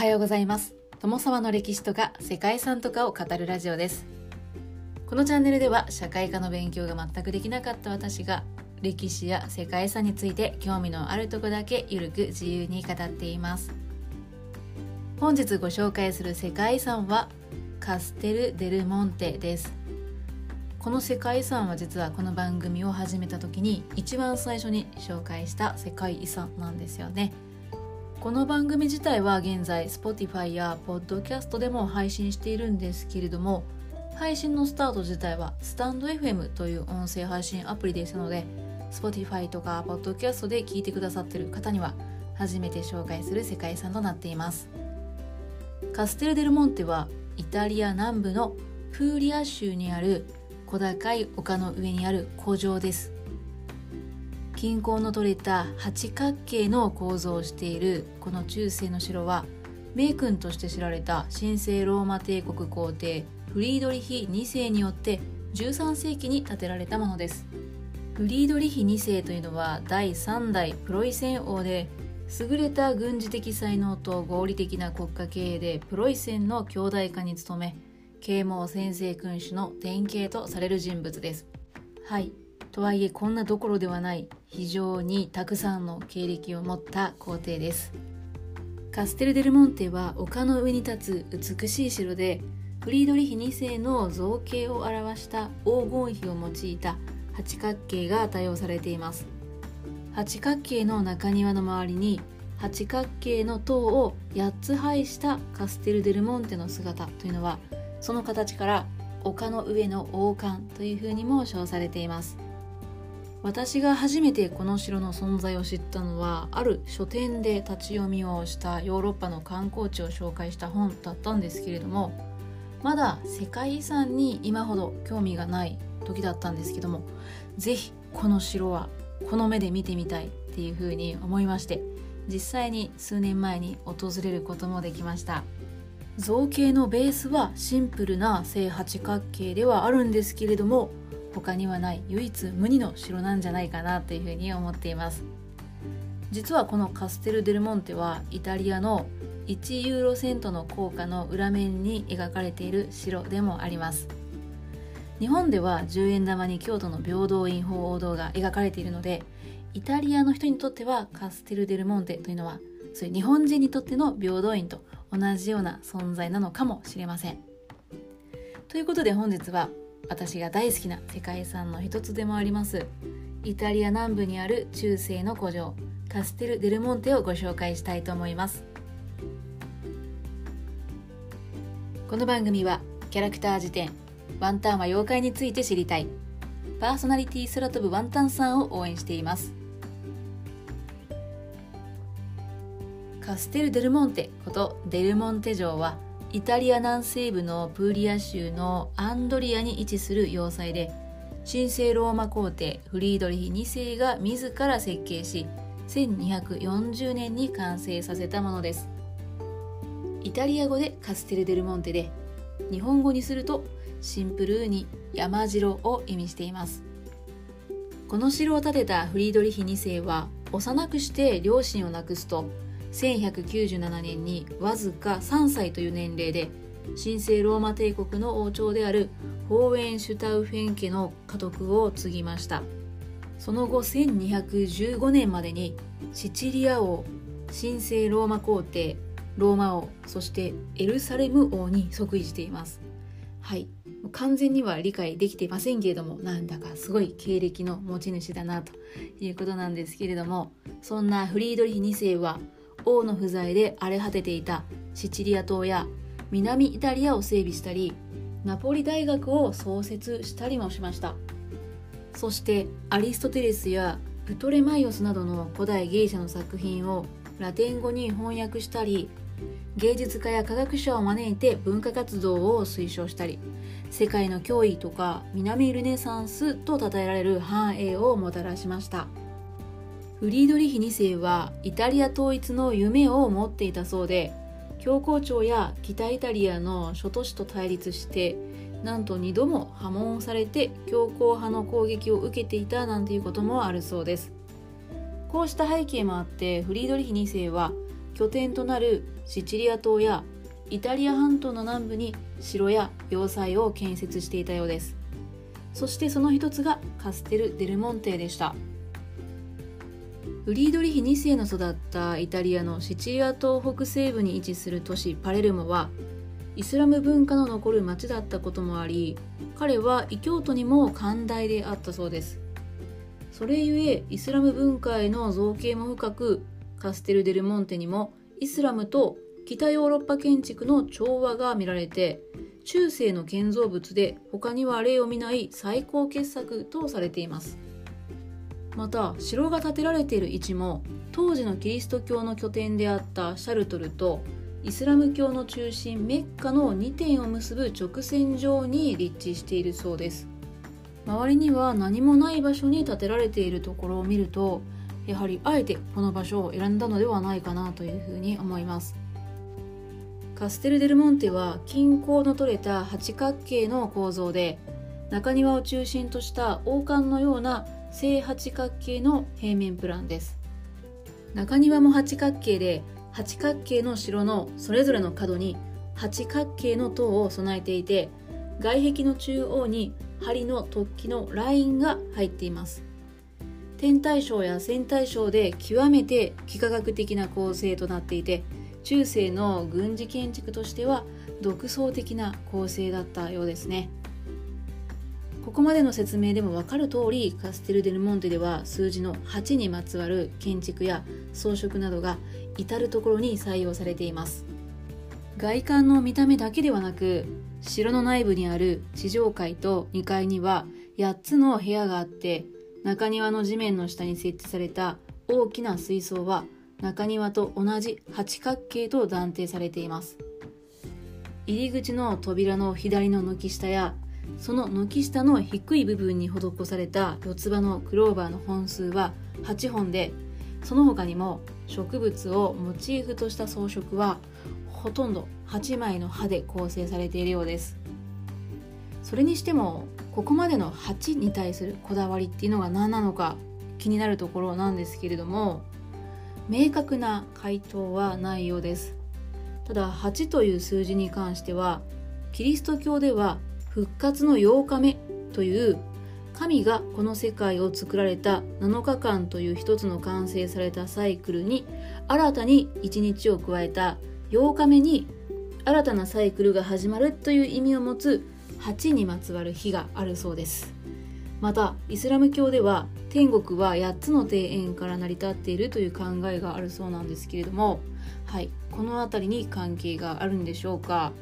はようございます。友様の歴史とか世界遺産とかを語るラジオです。このチャンネルでは社会科の勉強が全くできなかった私が歴史や世界遺産について興味のあるとこだけゆるく自由に語っています。本日ご紹介する世界遺産はカステル・デル・モンテです。この世界遺産は実はこの番組を始めた時に一番最初に紹介した世界遺産なんですよね。この番組自体は現在 Spotify や Podcast でも配信しているんですけれども配信のスタート自体はスタンド FM という音声配信アプリでしたので Spotify とか Podcast で聞いてくださってる方には初めて紹介する世界遺産となっています。カステル・デル・モンテはイタリア南部のプーリア州にある小高い丘の上にある古城です。近郊の取れた八角形の構造をしているこの中世の城は名君として知られた神聖ローマ帝国皇帝フリードリヒ2世によって13世紀に建てられたものです。フリードリヒ2世というのは第3代プロイセン王で優れた軍事的才能と合理的な国家経営でプロイセンの強大化に努め啓蒙先制君主の典型とされる人物です。はい。とはいえこんなどころではない非常にたくさんの経歴を持った皇帝です。カステル・デル・モンテは丘の上に立つ美しい城でフリードリヒ2世の造形を表した黄金比を用いた八角形が多用されています。八角形の中庭の周りに八角形の塔を8つ配したカステル・デル・モンテの姿というのはその形から丘の上の王冠というふうにも称されています。私が初めてこの城の存在を知ったのはある書店で立ち読みをしたヨーロッパの観光地を紹介した本だったんですけれどもまだ世界遺産に今ほど興味がない時だったんですけども是非この城はこの目で見てみたいっていうふうに思いまして実際に数年前に訪れることもできました。造形のベースはシンプルな正八角形ではあるんですけれども他にはない唯一無二の城なんじゃないかなというふうに思っています。実はこのカステル・デル・モンテはイタリアの1ユーロセントの硬貨の裏面に描かれている城でもあります。日本では10円玉に京都の平等院法王道が描かれているのでイタリアの人にとってはカステル・デル・モンテというのはそういう日本人にとっての平等院と同じような存在なのかもしれません。ということで本日は私が大好きな世界遺産の一つでもあります。イタリア南部にある中世の古城カステル・デル・モンテをご紹介したいと思います。この番組はキャラクター辞典ワンタンは妖怪について知りたい。パーソナリティ空飛ぶワンタンさんを応援しています。カステル・デルモンテことデルモンテ城はイタリア南西部のプーリア州のアンドリアに位置する要塞で神聖ローマ皇帝フリードリヒ2世が自ら設計し1240年に完成させたものです。イタリア語でカステル・デルモンテで日本語にするとシンプルに山城を意味しています。この城を建てたフリードリヒ2世は幼くして両親を亡くすと1197年にわずか3歳という年齢で神聖ローマ帝国の王朝であるホーエンシュタウフェン家の家督を継ぎました。その後1215年までにシチリア王神聖ローマ皇帝ローマ王そしてエルサレム王に即位しています。はい。完全には理解できていませんけれどもなんだかすごい経歴の持ち主だなということなんですけれどもそんなフリードリヒ2世は王の不在で荒れ果てていたシチリア島や南イタリアを整備したりナポリ大学を創設したりもしました。そしてアリストテレスやプトレマイオスなどの古代芸者の作品をラテン語に翻訳したり芸術家や科学者を招いて文化活動を推奨したり世界の脅威とか南ルネサンスと称えられる繁栄をもたらしました。フリードリヒ2世はイタリア統一の夢を持っていたそうで教皇庁や北イタリアの諸都市と対立してなんと2度も破門されて強硬派の攻撃を受けていたなんていうこともあるそうです。こうした背景もあってフリードリヒ2世は拠点となるシチリア島やイタリア半島の南部に城や要塞を建設していたようです。そしてその一つがカステル・デルモンテでした。フリードリヒ2世の育ったイタリアのシチリア島北西部に位置する都市パレルモはイスラム文化の残る町だったこともあり彼は異教徒にも寛大であったそうです。それゆえイスラム文化への造形も深くカステル・デルモンテにもイスラムと北ヨーロッパ建築の調和が見られて中世の建造物で他には例を見ない最高傑作とされています。また城が建てられている位置も当時のキリスト教の拠点であったシャルトルとイスラム教の中心メッカの2点を結ぶ直線上に立地しているそうです。周りには何もない場所に建てられているところを見るとやはりあえてこの場所を選んだのではないかなというふうに思います。カステル・デルモンテは均衡の取れた八角形の構造で中庭を中心とした王冠のような正八角形の平面プランです。中庭も八角形で八角形の城のそれぞれの角に八角形の塔を備えていて外壁の中央に梁の突起のラインが入っています。天体ショーや線体ショーで極めて幾何学的な構成となっていて中世の軍事建築としては独創的な構成だったようですね。ここまでの説明でも分かる通りカステル・デルモンテでは数字の8にまつわる建築や装飾などが至る所に採用されています。外観の見た目だけではなく城の内部にある地上階と2階には8つの部屋があって中庭の地面の下に設置された大きな水槽は中庭と同じ八角形と断定されています。入り口の扉の左の軒下やその軒下の低い部分に施された四つ葉のクローバーの本数は8本でその他にも植物をモチーフとした装飾はほとんど8枚の刃で構成されているようです。それにしてもここまでの8に対するこだわりっていうのが何なのか気になるところなんですけれども明確な回答はないようです。ただ8という数字に関してはキリスト教では復活の8日目という神がこの世界を作られた7日間という一つの完成されたサイクルに新たに1日を加えた8日目に新たなサイクルが始まるという意味を持つ8にまつわる日があるそうです。またイスラム教では天国は8つの庭園から成り立っているという考えがあるそうなんですけれどもはいこの辺りに関係があるんでしょうか？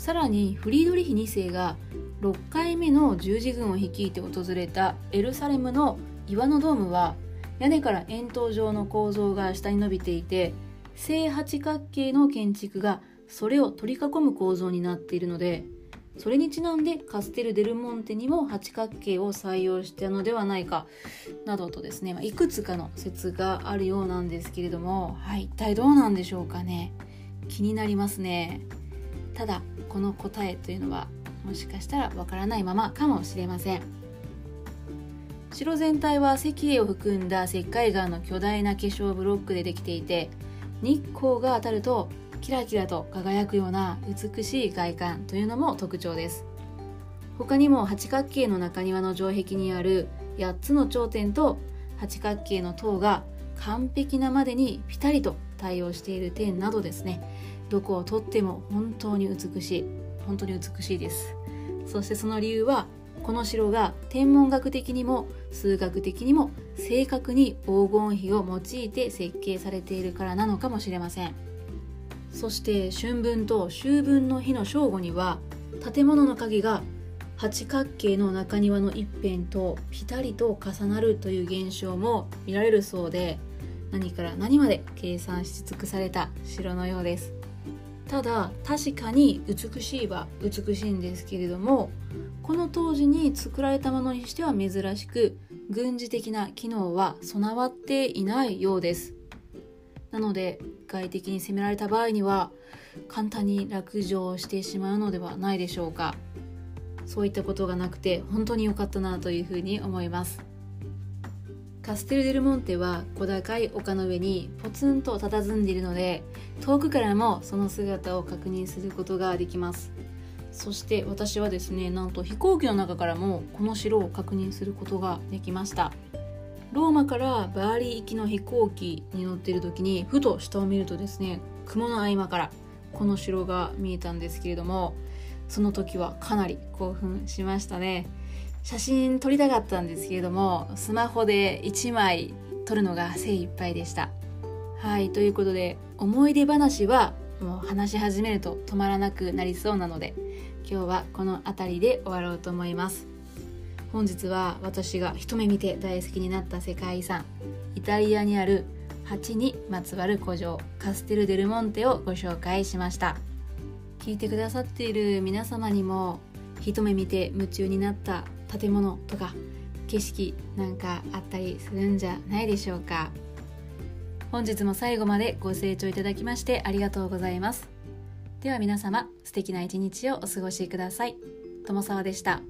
さらにフリードリヒ2世が6回目の十字軍を率いて訪れたエルサレムの岩のドームは屋根から円筒状の構造が下に伸びていて正八角形の建築がそれを取り囲む構造になっているのでそれにちなんでカステル・デルモンテにも八角形を採用したのではないかなどとですね、まいくつかの説があるようなんですけれども、はい、一体どうなんでしょうかね。気になりますね。ただこの答えというのはもしかしたらわからないままかもしれません。城全体は石英を含んだ石灰岩の巨大な化粧ブロックでできていて日光が当たるとキラキラと輝くような美しい外観というのも特徴です。他にも八角形の中庭の城壁にある8つの頂点と八角形の塔が完璧なまでにピタリと対応している点などですね。どこをとっても本当に美しい本当に美しいです。そしてその理由はこの城が天文学的にも数学的にも正確に黄金比を用いて設計されているからなのかもしれません。そして春分と秋分の日の正午には建物の影が八角形の中庭の一辺とピタリと重なるという現象も見られるそうで何から何まで計算し尽くされた城のようです。ただ確かに美しいは美しいんですけれどもこの当時に作られたものにしては珍しく軍事的な機能は備わっていないようです。なので外敵に攻められた場合には簡単に落城してしまうのではないでしょうか。そういったことがなくて本当に良かったなというふうに思います。カステル・デルモンテは小高い丘の上にポツンと佇んでいるので遠くからもその姿を確認することができます。そして私はですねなんと飛行機の中からもこの城を確認することができました。ローマからバーリ行きの飛行機に乗っている時にふと下を見るとですね雲の合間からこの城が見えたんですけれどもその時はかなり興奮しましたね。写真撮りたかったんですけれどもスマホで1枚撮るのが精一杯でした。はいということで思い出話はもう話し始めると止まらなくなりそうなので今日はこの辺りで終わろうと思います。本日は私が一目見て大好きになった世界遺産イタリアにある蜂にまつわる古城カステル・デルモンテをご紹介しました。聞いてくださっている皆様にも一目見て夢中になった建物とか景色なんかあったりするんじゃないでしょうか。本日も最後までご清聴いただきましてありがとうございます。では皆様素敵な一日をお過ごしください。友沢でした。